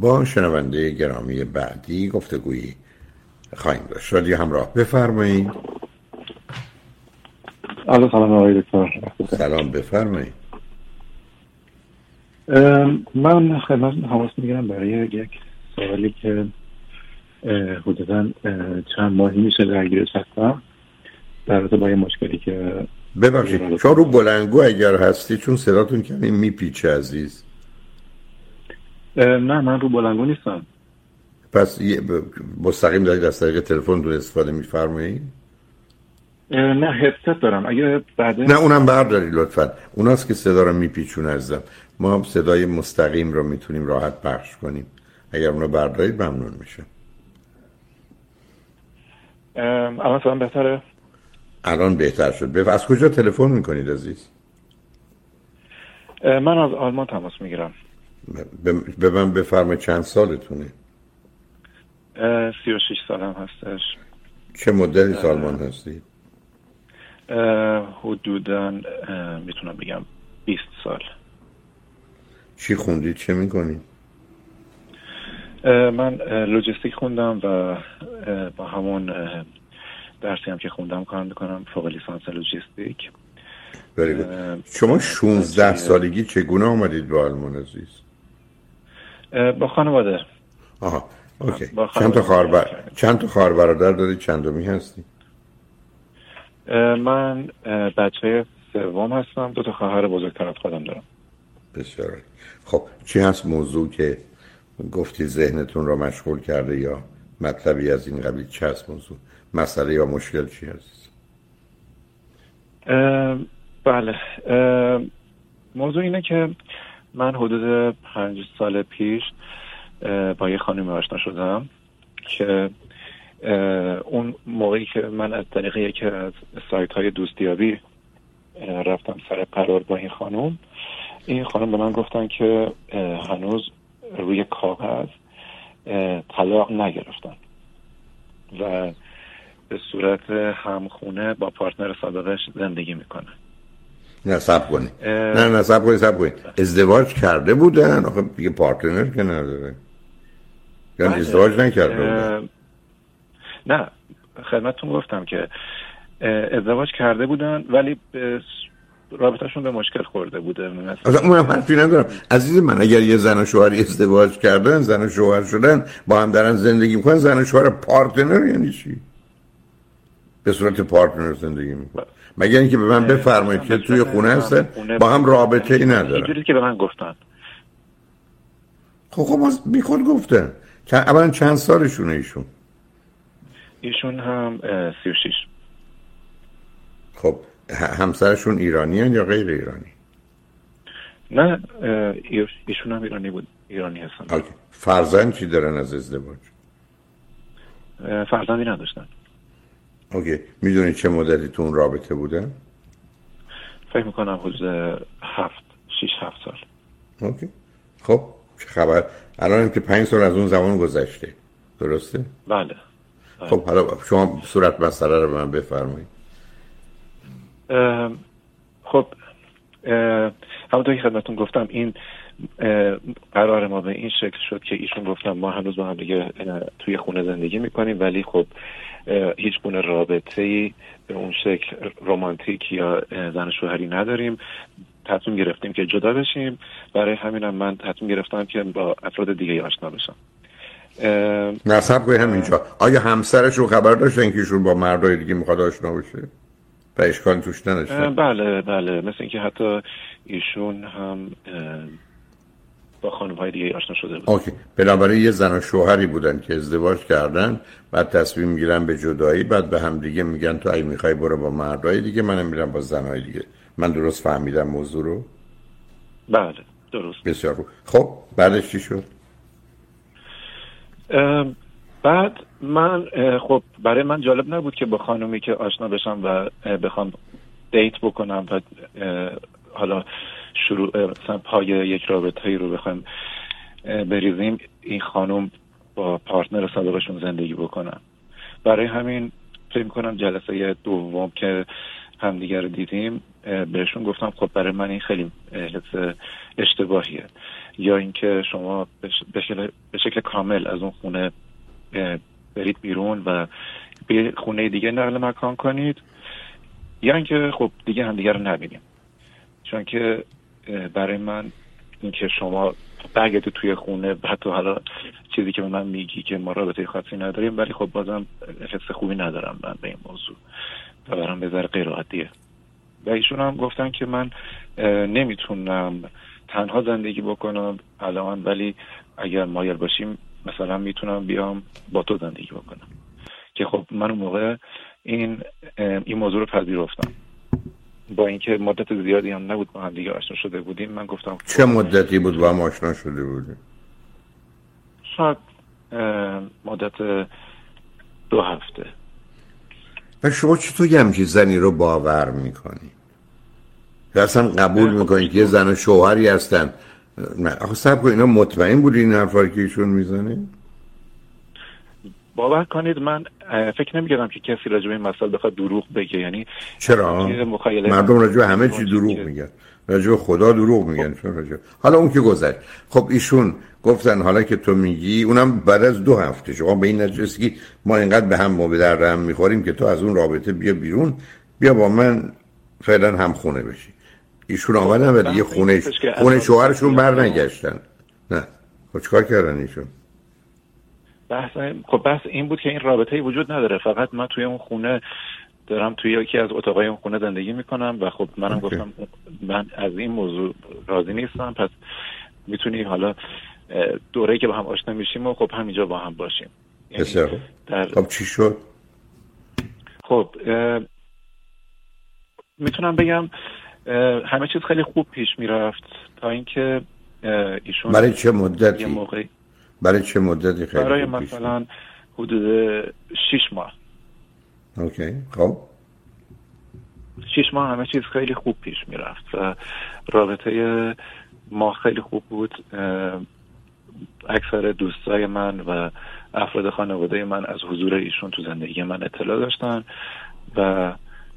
با شنونده گرامی بعدی گفتگویی خواهیم داشت. شادی همراه. بفرمایید. سلام آقای دکتر. سلام بفرمایید. من خدمت حواس می‌گیرم برای یک سوالی که حدودا چند ماهی میشه درگیرش هستم در با یه مشکلی که ببخشید. شما رو بلنگو اگر هستی چون صداتون کمی میپیچه عزیز. نه من رو بلنگو نیستم. پس مستقیم دارید از طریق تلفن رو استفاده میفرمایید نه هدست دارم. اگه بعد نه اونم برداری لطفا. اوناست که صدا رو میپیچون ازم. ما صدای مستقیم رو می‌تونیم راحت پخش کنیم. اگر اونو بردارید ممنون میشه الان بهتره؟ الان بهتر شد. به از کجا تلفن می‌کنید عزیز؟ من از آلمان تماس می‌گیرم. به من بفرمایید چند سالتونه؟ سی و شیش سالم هستش. چه مدتی آلمان هستید حدودا می‌تونم بگم 20 سال. چی خوندید؟ چه می‌کنید من لوجستیک خوندم و با همون درسی هم که خوندم کار می‌کنم فوق لیسانس لوجستیک. شما 16 سالگی چگونه آمدید به آلمان عزیز؟ با خانواده. آها اوکی. چند تا خواهر چند تا خواهر برادر دارید چندمی هستی؟ من بچه سوم هستم. دو تا خواهر بزرگتر از خودم دارم. بسیار خب چی هست موضوع که گفتی ذهنتون را مشغول کرده یا مطلبی از این قبیل؟ چه هست موضوع؟ مسئله یا مشکل چی هست؟ بله. موضوع اینه که من حدود پنج سال پیش با یه خانمی آشنا شدم که اون موقعی که من از طریق یکی از سایت های دوستیابی رفتم سر قرار با این خانم این خانم به من گفتن که هنوز روی کاغذ طلاق نگرفتن و به صورت همخونه با پارتنر سابقش زندگی می‌کنه نه سب کنی. نه نه سب کنی سب کنی. ازدواج کرده بودن. آخه دیگه پارتنر که نداره. یعنی ازدواج نکرده بودن. نه خدمتتون گفتم که ازدواج کرده بودن ولی رابطهشون به مشکل خورده بوده. اصلا اونم حرفی ندارم. عزیز من اگر یه زن و شوهری ازدواج کردن زن و شوهر شدن با هم دارن زندگی می‌کنن زن و شوهر پارتنر یعنی چی؟ به صورت پارتنر زندگی می‌کنن مگر اینکه به من بفرمایید که توی خونه هستن با هم رابطه ای ندارن اینجوری که به من گفتن. خب خب بی خود گفتن اولا چند سالشونه ایشون؟ ایشون هم سی و شیش خب همسرشون ایرانی هن یا غیر ایرانی؟ نه ایشون هم ایرانی بود ایرانی هستن. فرزند چی دارن از ازدواج؟ فرزندی نداشتن. اوکی. می‌دونی چه مدتی تو اون رابطه بودن فکر می‌کنم حدود هفت شیش هفت سال. اوکی. خب چه خبر؟ الان که پنج سال از اون زمان گذشته. درسته؟ بله. خب حالا شما صورت مسئله رو به من بفرمایید. خب همونطور که خدمتون گفتم این قرار ما به این شکل شد که ایشون گفتم ما هنوز با هم دیگه توی خونه زندگی می‌کنیم ولی خب هیچ گونه رابطه ای به اون شکل رومانتیک یا زن شوهری نداریم. تصمیم گرفتیم که جدا بشیم. برای همینم من تصمیم گرفتم که با افراد دیگه آشنا بشم. نصب کنی همینجا. آیا همسرش رو خبر داشتن که ایشون با مردای دیگه می‌خواد آشنا بشه؟ و اشکال توش نداشتن؟ بله بله. مثل اینکه حتی ایشون هم با خانم های دیگه آشنا شده بود اوکی. بنابراین یه زن و شوهری بودن که ازدواج کردن بعد تصمیم می‌گیرن به جدایی بعد به هم دیگه میگن تو اگه می‌خوای برو با مردای دیگه منم میرم با زنهای دیگه. من درست فهمیدم موضوع رو؟ بله درست. بسیار خوب. خب بعدش چی شد؟ بعد من خب برای من جالب نبود که با خانومی که آشنا بشم و بخوام دیت بکنم و حالا شروع مثلا پای یک رابطه رو بخوام بریزیم این خانم با پارتنر سابقشون زندگی بکنم برای همین فکر کنم جلسه دوم که همدیگه رو دیدیم بهشون گفتم خب برای من این خیلی حس اشتباهیه. یا اینکه شما به شکل کامل از اون خونه برید بیرون و به خونه دیگه نقل مکان کنید. یا اینکه خب دیگه همدیگه رو نبینیم. چون که برای من اینکه شما برگردید توی خونه حتی حالا چیزی که به من میگی که ما رابطه خاصی نداریم ولی خب بازم حس خوبی ندارم من به این موضوع. و برام بذار غیر عادیه و ایشون هم گفتن که من نمی‌تونم تنها زندگی بکنم الان ولی اگر مایل باشیم مثلا می‌تونم بیام با تو زندگی بکنم. که خب من اون موقع این این موضوع رو پذیرفتم. با اینکه مدت زیادی هم نبود با هم دیگه آشنا شده بودیم من گفتم چه مدتی بود با هم آشنا شده بودیم شاید مدت دو هفته و شما چطور یه همچین زنی رو باور می‌کنی؟ اصلا قبول می‌کنی که یه زن و شوهری هستن آخه سب اینا مطمئن بودی این حرفا که ایشون می‌زنه؟ باور کنید من فکر نمیگردم که کسی راجع به این مسئله بخواد دروغ بگه. یعنی چرا؟ مردم راجع به همه چی دروغ میگن. راجع به خدا دروغ میگن. چون راجع؟ حالا اون که گذشت. خب ایشون گفتن حالا که تو میگی اونم بعد از دو هفته شما به این نتیجه ما اینقدر به هم ما در هم می‌خوریم که تو از اون رابطه بیا بیرون. بیا با من فعلا هم خونه بشی. ایشون آمدن و دیگه خونه خونه شوهرشون بر نگشتن نه. خب چکار کردن ایشون؟ بحث خب بحث این بود که این رابطه وجود نداره. فقط من توی اون خونه دارم توی یکی از اتاقای اون خونه زندگی می‌کنم و خب منم گفتم من از این موضوع راضی نیستم. پس می‌تونی حالا دوره که با هم آشنا میشیم و خب همینجا با هم باشیم. یعنی در... خب چی شد؟ خب می‌تونم بگم همه چیز خیلی خوب پیش می‌رفت تا اینکه ایشون برای چه مدتی؟ موقعی برای چه مدتی خیلی برای مثلا حدود شیش ماه. اوکی خب. شیش ماه همه چیز خیلی خوب پیش می‌رفت و رابطه ما خیلی خوب بود. اکثر دوستای من و افراد خانواده من از حضور ایشون تو زندگی من اطلاع داشتن و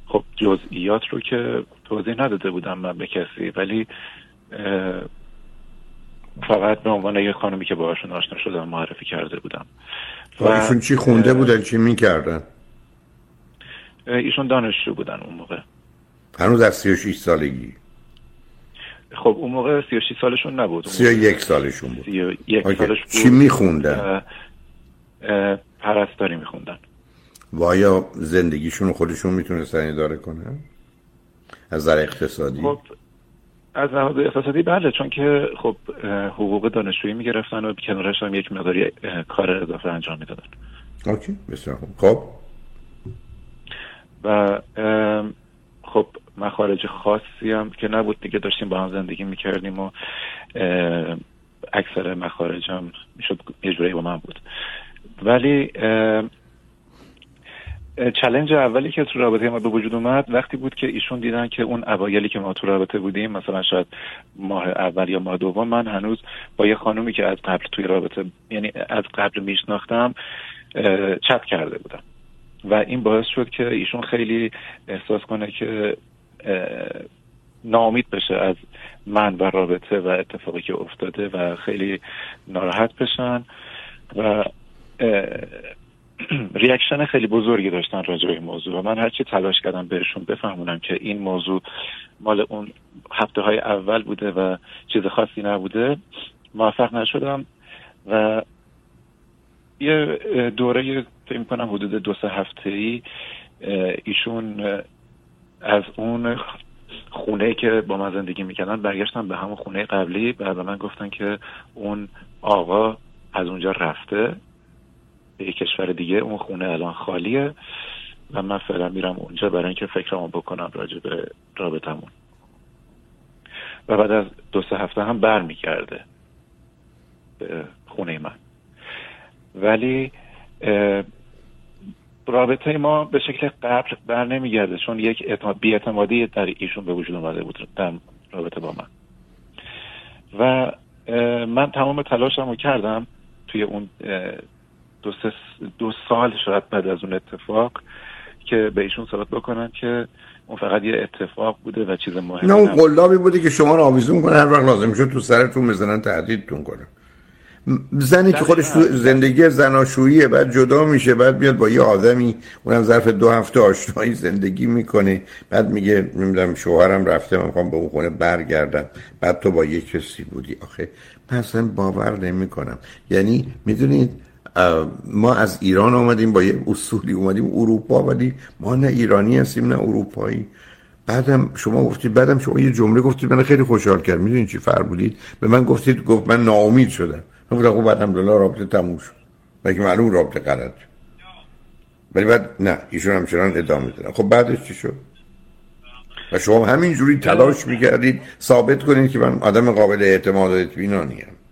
خب جزئیات رو که توضیح نداده بودم من به کسی ولی فقط به عنوان یه خانمی که باهاشون آشنا شدم معرفی کرده بودم. و ایشون چی خونده بودن؟ چی می‌کردن؟ ایشون دانشجو بودن اون موقع. هنوز از 36 سالگی؟ خب اون موقع 36 سالشون نبود. 31 سالشون بود. 31 سالش بود. چی میخوندن پرستاری میخوندن. و آیا زندگیشون خودشون می‌تونستن اداره کنن؟ از نظر اقتصادی؟ خب از لحاظ اقتصادی بله چون که خب حقوق دانشجویی می‌گرفتن و کنارش هم یک مقداری کار اضافه انجام می‌دادن. اوکی بسیار خوب. خب؟ و خب مخارج خاصی هم که نبود دیگه داشتیم با هم زندگی می‌کردیم و اکثر مخارج هم می‌شد یه با من بود. ولی چلنج اولی که تو رابطه ما به وجود اومد وقتی بود که ایشون دیدن که اون اوایلی که ما تو رابطه بودیم مثلا شاید ماه اول یا ماه دوم من هنوز با یه خانومی که از قبل توی رابطه یعنی از قبل میشناختم چت کرده بودم. و این باعث شد که ایشون خیلی احساس کنه که ناامید بشه از من و رابطه و اتفاقی که افتاده و خیلی ناراحت بشن و ریاکشن خیلی بزرگی داشتن راجع به این موضوع. و من هرچی تلاش کردم بهشون بفهمونم که این موضوع مال اون هفته های اول بوده و چیز خاصی نبوده موفق نشدم و یه دوره فکر کنم حدود دو سه هفته ای ایشون از اون خونه که با من زندگی می‌کردن برگشتن به همون خونه قبلی و من گفتن که اون آقا از اونجا رفته. به کشور دیگه اون خونه الان خالیه و من فعلا میرم اونجا برای اینکه فکرمو بکنم راجع به رابطمون و بعد از دو سه هفته هم برمیگرده به خونه من. ولی رابطه ما به شکل قبل بر نمیگرده چون یک بیاعتمادی در ایشون به وجود اومده بود در رابطه با من. و من تمام تلاشم رو کردم توی اون دو, دو سال شاید بعد از اون اتفاق که به ایشون ثابت بکنن که اون فقط یه اتفاق بوده و چیز مهمی نه اون قلابی بوده که شما رو آویزون کنه هر وقت لازم شد تو سرتون بزنن تهدیدتون کنه. زنی که خودش تو زندگی زناشوییه بعد جدا میشه بعد بیاد با یه آدمی اونم ظرف دو هفته آشنایی زندگی می‌کنه. بعد میگه نمی‌دونم شوهرم رفته من می‌خوام به اون خونه برگردم. بعد تو با یه کسی بودی. آخه مثلا باور نمی‌کنم. یعنی می‌دونید ما از ایران آمدیم با یه اصولی اومدیم اروپا ولی ما نه ایرانی هستیم نه اروپایی. بعدم شما گفتید بعدم شما یه جمله گفتید من خیلی خوشحال کرد. می‌دونید چی فرمودید به من گفتید گفت من ناامید شدم. من گفتم خب دلار رابطه تموم شد. بلکه معلوم رابطه غلط؟ ولی بعد نه ایشون همچنان ادامه دادن. خب بعدش چی شد؟ و شما همینجوری تلاش می‌کردید ثابت کنید که من آدم قابل اعتماد و اطمینانی ام.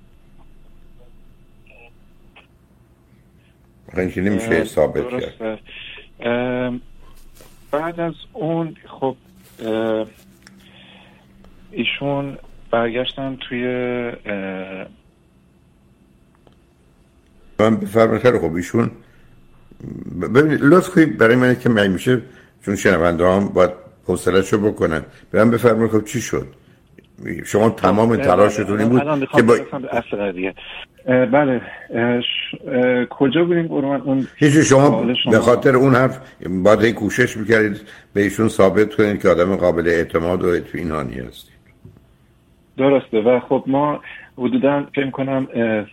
که نمیشه ثابت کرد. بعد از اون خب ایشون برگشتن توی من بفرمایید خیلی خب ایشون ببینید لطف کنید برای من که من میشه چون شنونده هم باید حوصله‌شو بکنن. برام بفرمایید خب چی شد؟ شما تمام تلاشتون این بود که با اصل قضیه. بله. کجا بودیم قربان اون هیچ شما به خاطر اون حرف باید کوشش می‌کردید به ایشون ثابت کنید که آدم قابل اعتماد و اطمینانی هستید. درسته. و خب ما حدودا فکر کنم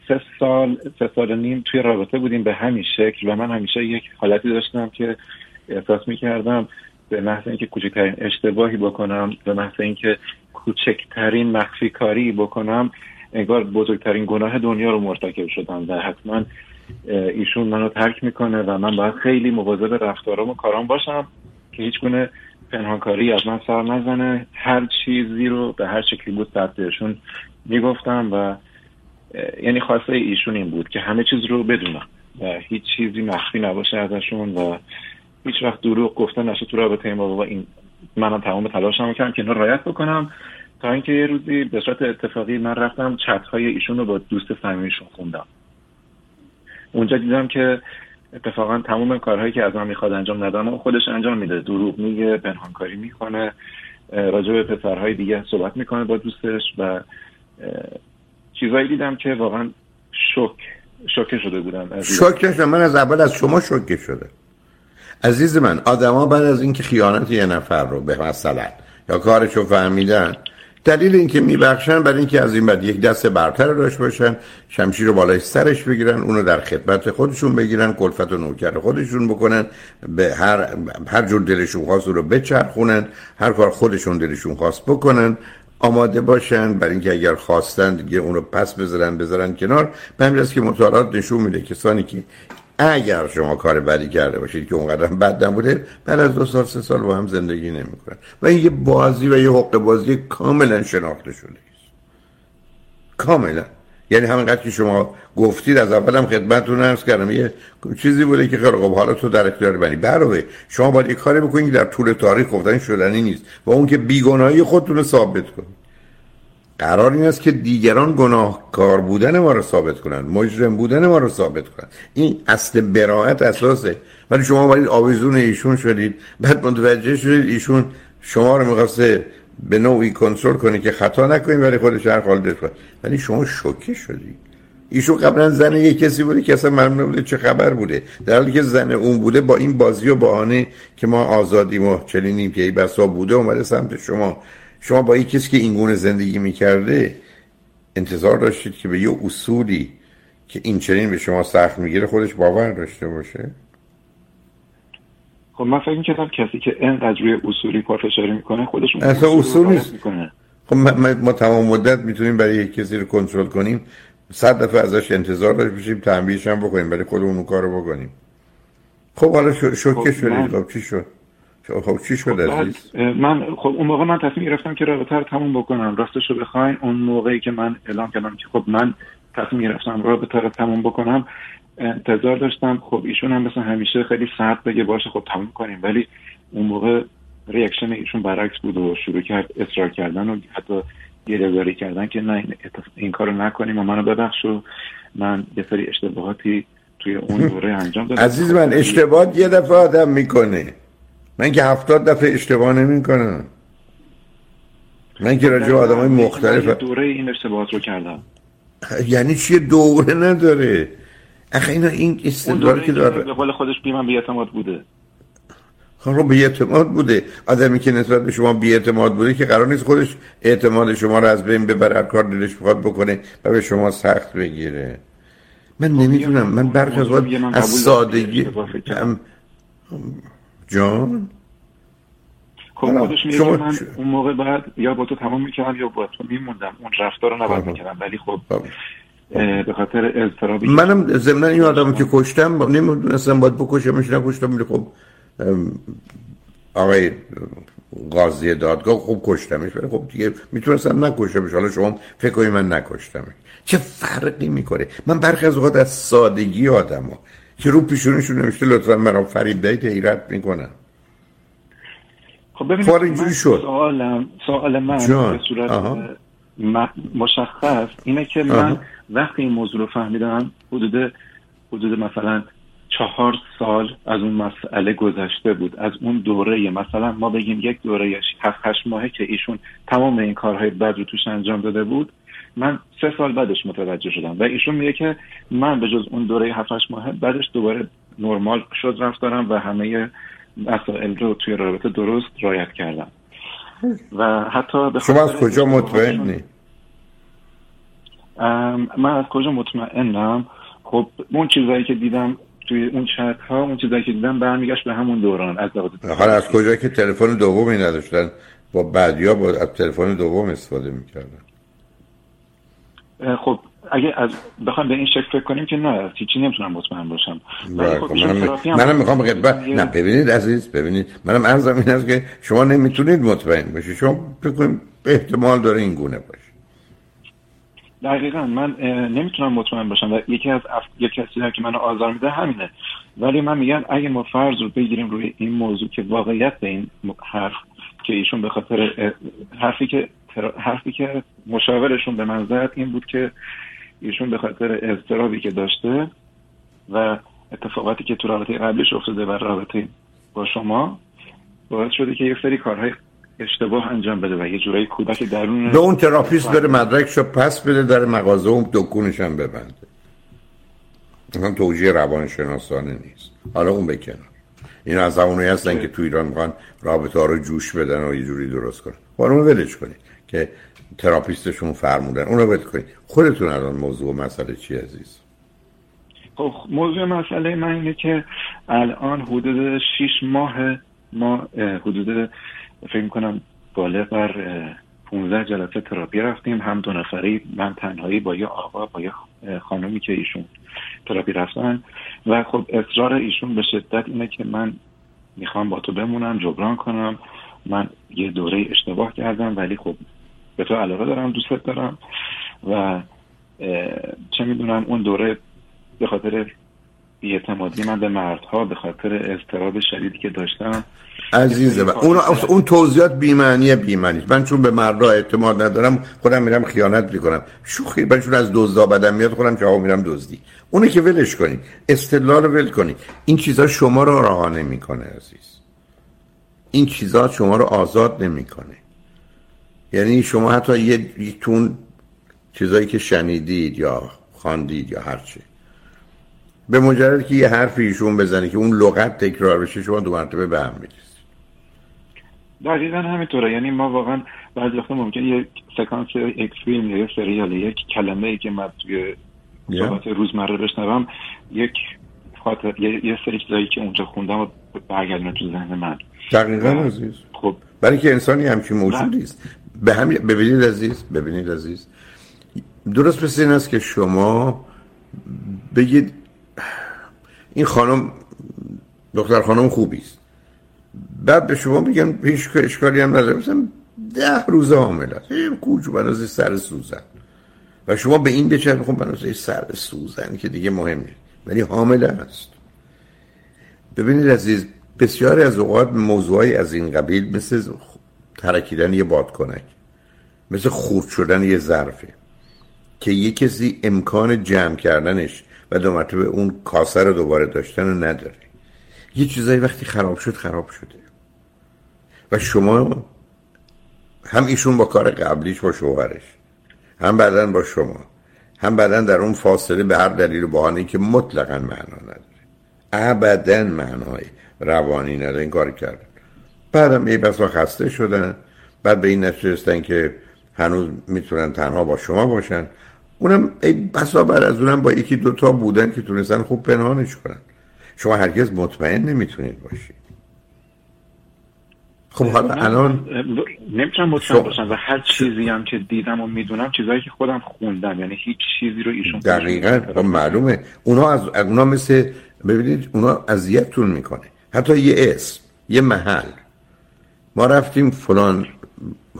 سه سال سه سال نیم توی رابطه بودیم به همین شکل و من همیشه یک حالتی داشتم که احساس می‌کردم به محض اینکه کوچکترین اشتباهی بکنم به محض اینکه کوچکترین مخفی کاری بکنم انگار بزرگترین گناه دنیا رو مرتکب شدم و حتما ایشون منو ترک می‌کنه و من باید خیلی مواظب رفتارام و کارام باشم که هیچ گونه پنهانکاری از من سر نزنه. هر چیزی رو به هر شکلی بود بهشون می‌گفتم و یعنی خواسته ایشون این بود که همه چیز رو بدونم و هیچ چیزی مخفی نباشه ازشون و هیچ وقت دروغ گفتن نشه تو رابطه این بابا. این منم تمام تلاشم کردم که اینو رایت بکنم. تا اینکه یه روزی به صورت اتفاقی من رفتم چت های ایشون رو با دوست صمیمیشون خوندم. اونجا دیدم که اتفاقا تمام کارهایی که از من می‌خواد انجام ندم و خودش انجام میده. دروغ میگه پنهانکاری می‌کنه راجع به پسرهای دیگه صحبت می‌کنه با دوستش و چیزایی دیدم که واقعا شک شوکه شده بودم شوکه من از اول از شما شوکه شده. عزیز من آدما بعد از اینکه خیانت یه نفر رو به مثلا یا کارشو فهمیدن دلیل اینکه میبخشن برای اینکه از این بعد یک دست برتر رو داشت باشن شمشیر رو بالای سرش بگیرن اونو در خدمت خودشون بگیرن کلفت و نوکر خودشون بکنن به هر هر جور دلشون خواست رو بچرخونن هر کار خودشون دلشون خواست بکنن آماده باشن. برای اینکه اگر خواستن دیگه اون رو پس بذارن بذارن کنار. به همین که مطالعات نشون میده کسانی که اگر شما کار بدی کرده باشید که اونقدر بد نبوده بعد از دو سال سه سال با هم زندگی نمی‌کنن. و این یه بازی و یه حق بازی کاملا شناخته شده. است کاملا. یعنی همینقدر که شما گفتید از اولم خدمتتون عرض کردم یه چیزی بوده که خیلی خب حالا تو در اختیار بنی برای شما باید یه کاری بکنید در طول تاریخ گفتن شدنی نیست. و اون که بیگناهی خودتون رو ثابت کنید قرار این است که دیگران گناهکار بودن ما رو ثابت کنن مجرم بودن ما رو ثابت کنن. این اصل براحت اساسه. ولی شما باید آویزون ایشون شدید. بعد متوجه شدید ایشون شما رو می‌خواسته به نوعی کنترل کنه که خطا نکنید ولی خودش هر حال ولی شما شوکه شدید. ایشون قبلا زن یه کسی بوده که اصلا معلوم بوده چه خبر بوده. در حالی که زن اون بوده با این بازی و بهانه که ما آزادیم و چنینیم که ای بسا بوده اومده سمت شما. شما با یک کسی که این گونه زندگی می‌کرده انتظار داشتید که به یه اصولی که این چنین به شما سخت می‌گیره خودش باور داشته باشه؟ خب من فکر کردم کسی که اینقدر روی اصولی پافشاری می‌کنه خودش اصلا اصول نیست. خب ما, ما تمام مدت می‌تونیم برای یک کسی رو کنترل کنیم. صد دفعه ازش انتظار داشت بشیم تنبیهش هم بکنیم برای خودمون اون کارو بکنیم. خب حالا شوکه خب شدید. خب چی شد؟ خب چی شد عزیز؟ من خب اون موقع من تصمیم گرفتم که رابطه رو تموم بکنم. راستش رو بخواین اون موقعی که من اعلام کردم که خب من تصمیم گرفتم رابطه رو تموم بکنم انتظار داشتم. خب ایشون هم مثل همیشه خیلی سرد بگه باشه خب تموم کنیم. ولی اون موقع ریاکشن ایشون برعکس بود و شروع کرد اصرار کردن و حتی گریه‌زاری کردن که نه این, این کارو نکنیم و منو ببخش و من یه سری اشتباهاتی توی اون دوره انجام دادم. عزیز من اشتباه یه دفعه آدم می‌کنه. من که هفتاد دفعه اشتباه نمی کنم من که راجع آدم های مختلف دوره این اشتباهات رو کردم. یعنی چیه دوره نداره؟ اخه اینا این استدلال که داره به قول خودش بی اعتماد بوده. خب بی اعتماد بوده. آدمی که نسبت به شما بی اعتماد بوده که قرار نیست خودش اعتماد شما رو از بین ببره کار دلش بخواد بکنه و به شما سخت بگیره. من خب نمی‌دونم. من برخی از از سادگی جان؟ خب خودش میگه شما... من اون موقع بعد یا با تو تمام می‌کردم یا با تو میموندم. اون رفتار رو نباید می‌کردم. ولی خب به خاطر اضطرابی منم ضمن این آدمو که کشتم نمی‌دونستم باید بکشمش نکشتم ولی خب آقای قاضی دادگاه خوب کشتمش ولی خب دیگه می‌تونستم نکشمش. حالا شما فکر کنید من نکشتمش. چه فرقی می‌کنه؟ من برخی از اوقات از سادگی آدم ها که رو پیشونشون نمیشته لطفا مرا فریب دهید حیرت می‌کنم. خب ببینید شد. سوالم سوال من به صورت مشخص اینه که من وقتی این موضوع رو فهمیدم حدود حدود مثلا چهار سال از اون مسئله گذشته بود. از اون دوره مثلا ما بگیم یک دوره هفت هشت ماهه که ایشون تمام این کارهای بد رو توش انجام داده بود. من سه سال بعدش متوجه شدم و ایشون میگه که من به جز اون دوره هفت هشت ماهه بعدش دوباره نرمال شد رفتارم و همه مسائل رو توی رابطه درست رایت کردم. و حتی به شما از کجا مطمئنی؟ من از کجا مطمئنم؟ خب اون چیزایی که دیدم توی اون چت ها اون چیزایی که دیدم برمیگشت به همون دوران. از حالا از کجا که تلفن دومی نداشتن با بعدیا با تلفن دوم استفاده می‌کردن؟ خب اگه از بخوام به این شکل فکر کنیم که نه هیچی نمی‌تونم مطمئن باشم. خب, خب منم, منم می‌خوام بگم نه ببینید عزیز ببینید. منم عرضم این است که شما نمی‌تونید مطمئن باشید شما بکنید احتمال داره این گونه باشه. دقیقا من نمی‌تونم مطمئن باشم و یکی از اف... یکی از که منو آزار میده همینه. ولی من میگم اگه ما فرض رو بگیریم روی این موضوع که واقعیت به این حرف که ایشون به خاطر حرفی که حرفی که مشاورشون به من زد این بود که ایشون به خاطر اضطرابی که داشته و اتفاقاتی که تو رابطه قبلش افتاده و رابطه با شما باعث شده که یک سری کارهای اشتباه انجام بده و یه جورایی کودک درون به اون تراپیست بره مدرکشو پس بده در مغازه اون دکونش هم ببنده. اون توجیه روانشناسانه نیست. حالا اون بکنه این از همونی هستن که تو ایران می‌خوان رابطه ها رو جوش بدن و یه جوری درست کنن. بارو اون ولش کنید. که تراپیستشون فرمودن. اونو بده کنید. خودتون الان موضوع مسئله چی عزیز؟ خب موضوع مسئله من اینه که الان حدود 6 ماه ما حدود فکر می‌کنم بالغ بر 15 جلسه تراپی رفتیم. هم دو نفری من تنهایی با یه آقا با یه خانمی که ایشون تراپی رفتن. و خب اصرار ایشون به شدت اینه که من می‌خوام با تو بمونم جبران کنم. من یه دوره اشتباه کردم ولی خب به تو علاقه دارم دوست دارم و چه می‌دونم اون دوره به خاطر بیاعتمادی من به مردها به خاطر اضطراب شدیدی که داشتم. عزیزه و اون, اون توضیحات بیمعنی بیمعنی من چون به مردها اعتماد ندارم خودم میرم خیانت می‌کنم. شوخی من چون از دزدا بدم میاد خودم جواب میرم دزدی. اونه که ولش کنید. استدلال ول کنید. این چیزا شما رو رها نمی‌کنه عزیز. این چیزا شما رو آزاد نمی‌کنه. یعنی شما حتی یه تون چیزایی که شنیدید یا خواندید یا هرچی به مجرد که یه حرفی ایشون بزنه که اون لغت تکرار بشه شما دو مرتبه به هم می‌رسید. دقیقا همینطوره. یعنی ما واقعا بعضی وقتا ممکن یک سکانس یک فیلم یا یک سریال یک کلمه ای که من توی صحبت روزمره بشنوم یک خاطر یه, یه سری چیزایی که اونجا خوندم و برگردونه تو ذهن من. دقیقا عزیز. خب. برای که انسانی همچین موجودی است به هم ببینید عزیز ببینید عزیز. درست مثل این است که شما بگید این خانم دختر خانم خوبی است. بعد به شما میگن هیچ اشکالی هم نداره. مثلا ده روزه حامل است. کوچو بنازه سر سوزن. و شما به این بچه خب بنازه سر سوزن که دیگه مهم نیست. ولی حامل است. ببینید عزیز بسیاری از اوقات موضوعی از این قبیل مثل ترکیدن یه بادکنک. مثل خورد شدن یه ظرفه. که یه کسی امکان جمع کردنش و دو مرتبه اون کاسه رو دوباره داشتن رو نداره. یه چیزایی وقتی خراب شد خراب شده. و شما هم ایشون با کار قبلیش با شوهرش. هم بعدا با شما. هم بعدا در اون فاصله به هر دلیل بحانه که مطلقا معنا نداره. ابدا معنای روانی نداره. این کار کردن بعدم یه بسا خسته شدن. بعد به این نتیجه که هنوز می‌تونن تنها با شما باشن. اونم ای بسا بعد از اونم با یکی دوتا بودن که تونستن خوب پنهانش کنن. شما هرگز مطمئن نمی‌تونید باشید. خب حالا الان نمی‌تونم مطمئن باشم و هر چیزی هم که دیدم و می‌دونم چیزایی که خودم خوندم یعنی هیچ چیزی رو ایشون دقیقا. خب معلومه. اونا از اونا مثل ببینید اونا اذیتتون می‌کنه. حتی یه اسم یه محل. ما رفتیم فلان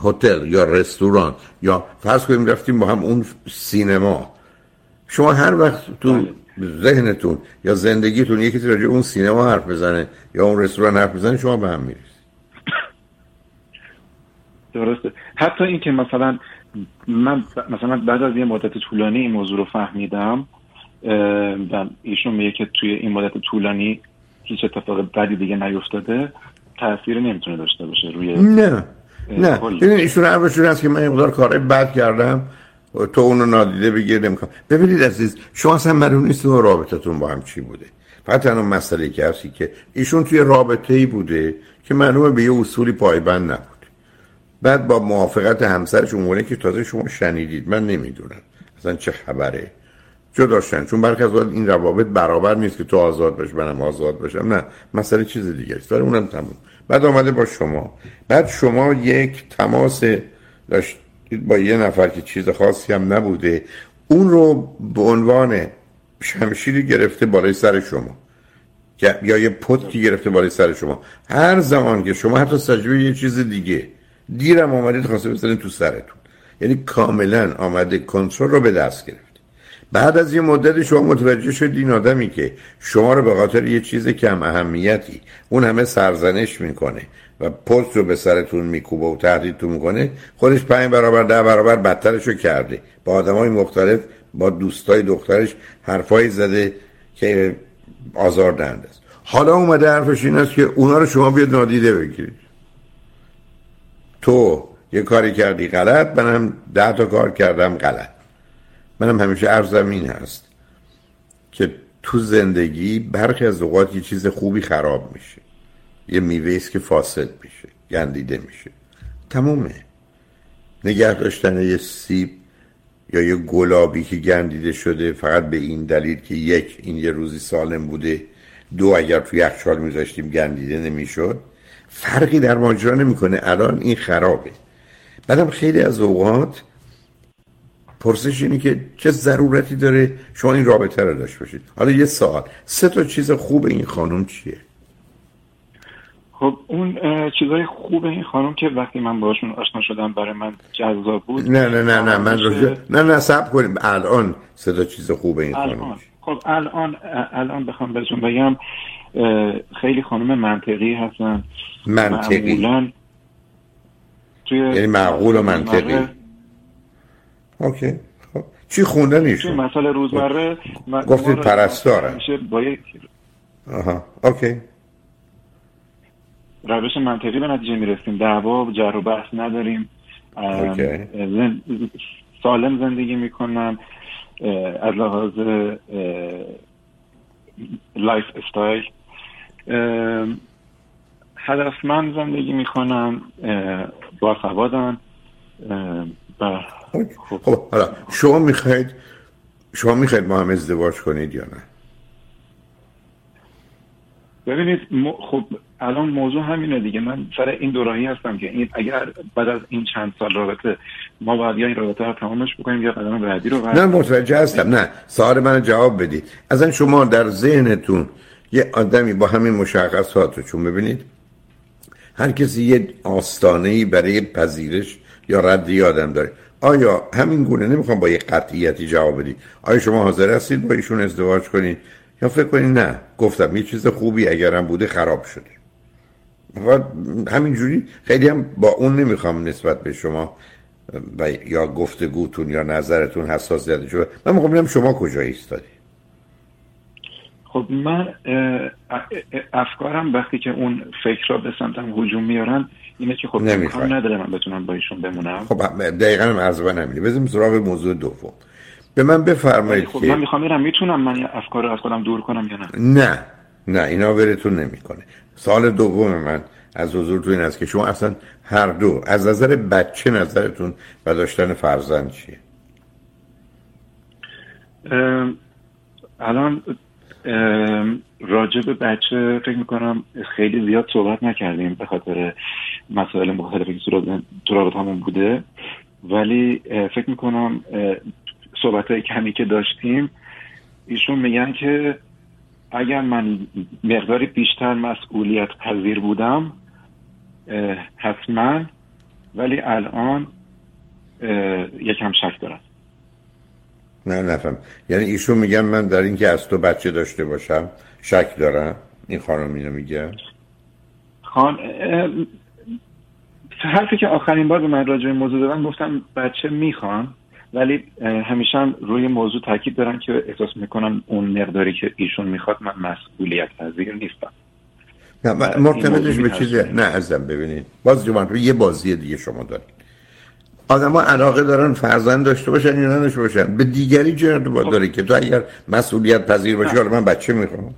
هتل یا رستوران یا فرض کنیم رفتیم با هم اون سینما. شما هر وقت تو بله. ذهنتون یا زندگیتون یکی راجع اون سینما حرف بزنه یا اون رستوران حرف بزنه شما به هم میرید درسته. حتی اینکه مثلا من مثلا بعد از یه مدت طولانی این موضوع رو فهمیدم و ایشون میگه که توی این مدت طولانی هیچ اتفاق بدی دیگه نیفتاده. تاثیر نمی‌تونه داشته باشه روی نه نه. ببین ایشون حرفشون هست که من مقدار کار بد کردم. تو اونو نادیده بگیر نمی‌کنم ببینید عزیز شما اصلا معلوم نیست اون رابطتون با هم چی بوده. فقط تنها مسئله که هستی که ایشون توی رابطه ای بوده که معلومه به یه اصولی پایبند نبود بعد با موافقت همسرش اون که تازه شما شنیدید. من نمی‌دونم اصلا چه خبره. جو داشتن چون برخی از این روابط برابر نیست که تو آزاد باش منم آزاد باشم. نه. مسئله چیز دیگه است. داره اونم تموم. بعد آمده با شما. بعد شما یک تماس داشتید با یه نفر که چیز خاصی هم نبوده. اون رو به عنوان شمشیری گرفته بالای سر شما. یا یه پتکی گرفته بالای سر شما. هر زمان که شما حتی سجوه یه چیز دیگه. دیرم آمدید خواسته بزنید تو سرتون. یعنی کاملا آمده کنترل رو به دست گرفت. بعد از یه مدت شما متوجه شد این آدمی که شما رو به خاطر یه چیز کم اهمیتی اون همه سرزنش می‌کنه و پست رو به سرتون میکوبه و تهدیدتون می‌کنه خودش پنج برابر ده برابر بدترش رو کرده. با آدم های مختلف با دوستای دخترش حرفایی زده که آزار دهنده است. حالا اومده حرفش این است که اونا رو شما بیاد نادیده بگیرید. تو یه کاری کردی غلط منم ده تا کار کردم غلط. منم همیشه ارزم این هست که تو زندگی برخی از اوقات یه چیز خوبی خراب میشه. یه میوه که فاسد میشه گندیده میشه. تمومه. نگه داشتن یه سیب یا یه گلابی که گندیده شده فقط به این دلیل که یک این یه روزی سالم بوده دو اگر توی یخچال میذاشتیم گندیده نمی‌شد. فرقی در ماجرا نمی‌کنه. الان این خرابه. بعدم خیلی از اوقات پرسش اینه که چه ضرورتی داره شما این رابطه رو داشت باشید. حالا یه سوال. سه تا چیز خوب این خانم چیه؟ خب اون چیزای خوب این خانم که وقتی من باشون آشنا شدم برای من جذاب بود نه نه نه نه من نه نه سب کنیم. الان سه تا چیز خوب این خانم خب الان الان بخوام بهتون بگم خیلی خانم منطقی هستن. منطقی. یعنی معقول و منطقی. okay. خب. چی خوندن ایشون مسئله روزمره گفتید پرستاره. با آها. okay. روش منطقی به نتیجه می‌رسیم. دعوا جر و بحث نداریم. زن... سالم زندگی می‌کنن. از لحاظ lifestyle. هدفمند زندگی می‌کنن. با خوادن خب. خب حالا شما می‌خواید شما می‌خواید ما هم ازدواج کنید یا نه؟ ببینید خب الان موضوع همینه دیگه. من سر این دوراهی هستم که این اگر بعد از این چند سال رابطه ما باید یا این رابطه رو تمامش بکنیم یا قدم بعدی رو نه متوجه هستم. نه سوال من جواب بدید. اصلا شما در ذهنتون یه آدمی با همین مشخصات رو چون ببینید هر کسی یه آستانه برای پذیرش یا ردی آدم داره آیا همین گونه نمی‌خوام با یه قطعیتی جواب بدید آیا شما حاضر هستید با ایشون ازدواج کنید یا فکر کنید نه گفتم یه چیز خوبی اگرم بوده خراب شده. و همینجوری خیلی هم با اون نمی‌خوام نسبت به شما و یا گفتگوتون یا نظرتون حساسیت شده. من می‌خوام شما کجا ایستادی. خب من افکارم وقتی که اون فکر را به سمتم هجوم میارن اینه که خب امکان نداره من بتونم با ایشون بمونم. خب دقیقا هم من همینه بزنیم سراغ موضوع دوم. به من بفرمایید خب من می‌خوام میرم می‌تونم من افکار رو از خودم دور کنم یا نه؟ نه. نه اینا ورتون نمی‌کنه. سال دوم من از حضور تو این است که شما اصلا هر دو از نظر بچه نظرتون و داشتن فرزند چیه؟ الان راجع به بچه فکر می‌کنم خیلی زیاد صحبت نکردیم به خاطر مسائل مختلفی که تو رابطمون بوده. ولی فکر می‌کنم صحبت های کمی که داشتیم ایشون میگن که اگر من مقداری بیشتر مسئولیت پذیر بودم حتما ولی الان یکم شک دارم. نه نفهم. یعنی ایشون میگن من در اینکه از تو بچه داشته باشم شک دارم. این خانم اینو میگه. خان حرفی که آخرین بار به من راجع موضوع دادن گفتم بچه می‌خوان ولی همیشه روی موضوع تاکید دارم که احساس می‌کنم اون مقداری که ایشون می‌خواد من مسئولیت پذیر نیستم. نه مرتبطش به چیزی نه ازم ببینید. باز جوان یه بازی دیگه شما دارید. آدم ها علاقه دارن فرزند داشته باشن یا نداشته باشن. به دیگری جرد با خب. داره که تو اگر مسئولیت پذیر باشی حالا من بچه می‌خوام.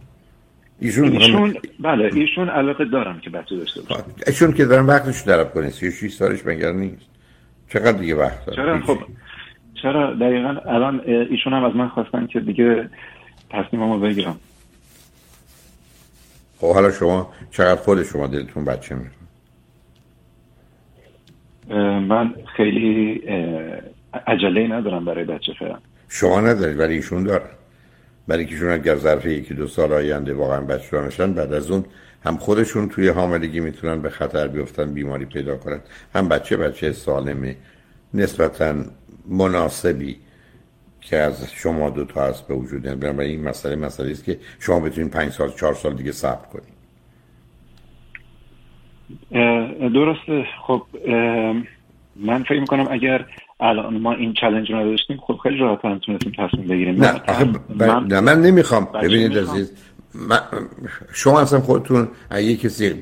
ایشون ایشون بله ایشون علاقه دارم که بچه داشته باشه. ایشون که دارن وقتش طلب کنه 36 سالش مگر نیست؟ چقدر دیگه وقت داره؟ چرا؟ خب چرا؟ دقیقا الان ایشون هم از من خواستن که دیگه تصمیممو بگیرم. خب حالا شما چقدر خود شما دلتون بچه می‌خواد؟ من خیلی عجله ندارم برای بچه فعلا شما ندارید ولی ایشون داره. برای که اگر ظرف یکی دو سال آینده واقعا بچه دارشن بعد از اون هم خودشون توی حاملگی می‌تونن به خطر بیفتن بیماری پیدا کنن. هم بچه بچه سالمه. نسبتا مناسبی که از شما دو تا هست به وجود بنابراین این مسئله مسئله است که شما بتونید پنج سال چهار سال دیگه صبر کنید درسته. خب من فکر می‌کنم اگر الان ما این چلنج رو نداشتیم. خب خیلی راحت تونستیم تصمیم بگیریم. نه من, نه من نمی‌خوام. ببینید عزیز شما اصلا خودتون اگه کسی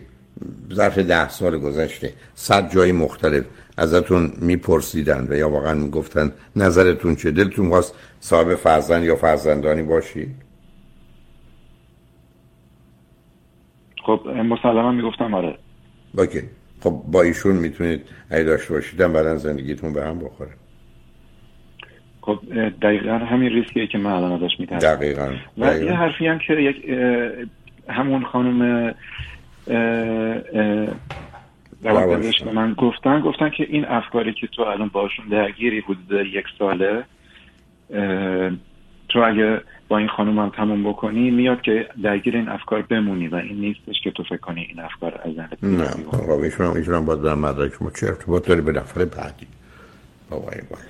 ظرف ده سال گذشته صد جای مختلف ازتون میپرسیدن و یا واقعا می‌گفتن نظرتون چه دلتون خواست صاحب فرزند یا فرزندانی باشی؟ خب مسلما می‌گفتم آره. اوکی. خب با ایشون می‌تونید اگه داشته باشید بعدا زندگیتون به هم بخوره. خب دقیقا همین ریسکیه که من الان ازش میترسم. دقیقا, و یه حرفی هم که یک همون خانم روانپزشک به من گفتن گفتن که این افکاری که تو الان باشون درگیری حدود یک ساله تو اگه با این خانوم هم تموم بکنی میاد که درگیر این افکار بمونی و این نیستش که تو فکر کنی این افکار از نه خب ایشون هم ایشون هم باید در مدرک شما چه ارتباط داری به نفر بعدی. بابای بالا.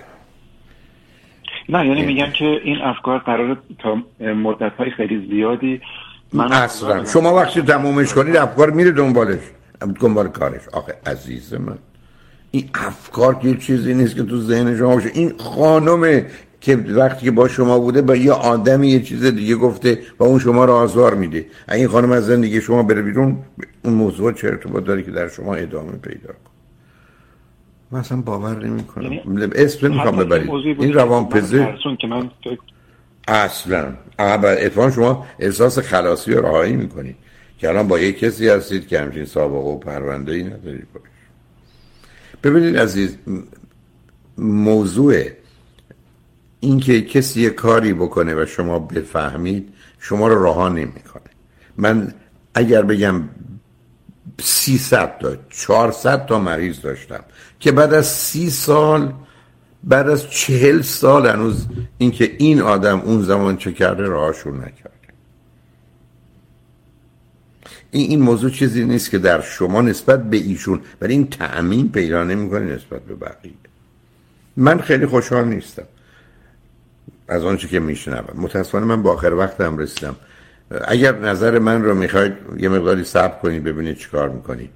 نه یعنی میگن که این افکار قرار تا مدت های خیلی زیادی من اصلا. شما وقتی تمومش کنید افکار میره دنبالش. دنبال کارش. آخه عزیز من این افکار که چیزی نیست که تو ذهن شما باشه. این خانم که وقتی که با شما بوده با یه آدمی یه چیز دیگه گفته و اون شما رو آزار میده. این خانم از زندگی شما بره بیرون اون موضوع چه ارتباط داره که در شما ادامه پیدا کن من اصلا باور نمی کنم یعنی اسم نمی‌خوام ببرید. این روان پزه اصلا. اتفاقا شما احساس خلاصی و رهایی می‌کنید که الان با یه کسی هستید که همچین سابقه و پرونده ای ندارید. باش. ببینید عزیز موضوع اینکه کسی یه کاری بکنه و شما بفهمید شما رو رها نمی‌کنه. من اگر بگم 300 تا 400 تا مریض داشتم که بعد از سی سال بعد از چهل سال هنوز اینکه این آدم اون زمان چه کرده راهشون نکرده. این این موضوع چیزی نیست که در شما نسبت به ایشون ولی این تأمین پیدا نمی‌کنه نسبت به بقیه. من خیلی خوشحال نیستم. از آنچه که میشنوم. متاسفانه من با آخر وقتم رسیدم. اگر نظر من رو می‌خواید یه مقداری صبر کنید ببینید چیکار می‌کنید.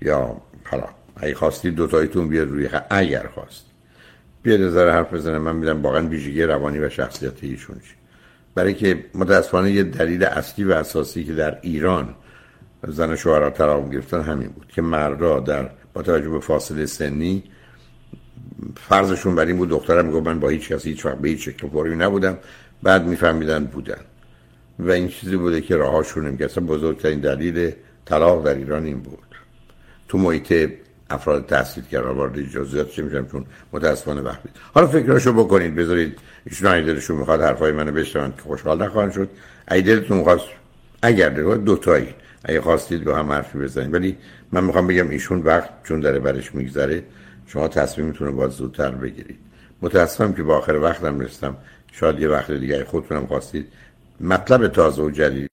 یا حالا اگه خواستید دوتایتون بیاد روی خ... اگر خواست. بیاد نظر حرف بزنم من میدم واقعا ویژگی روانی و شخصیت ایشون چی. برای که متاسفانه یه دلیل اصلی و اساسی که در ایران زن شوهرها طلاق گرفتن همین بود که مردا در با توجه به فاصله سنی فرضشون بر این بود دخترم می‌گفت من با هیچ کسی هیچ وقت به هیچ شکل فرمی نبودم. بعد میفهمیدن بودن. و این چیزی بوده که راهاشون نمیگه بزرگترین دلیل طلاق در ایران این بود. تو محیط افراد تحصیل کرده وارد اجازیات چه میشم چون متاسفانه وقت حالا فکراشو بکنید بذارید ایشون اگه دلشون می‌خواد حرفای منو بشنون که خوشحال نخواهند شد. اگه دلتون می‌خواد اگر دو تایی اگه خواستید با هم حرفی بزنید. ولی من می‌خوام بگم ایشون وقت چون داره برش میگذره شما تصمیمتون رو باید زودتر بگیرید. متاسفم که با آخر وقتم رسیدم شاید یه وقت دیگه خودتونم خواستید. مطلب تازه و جدید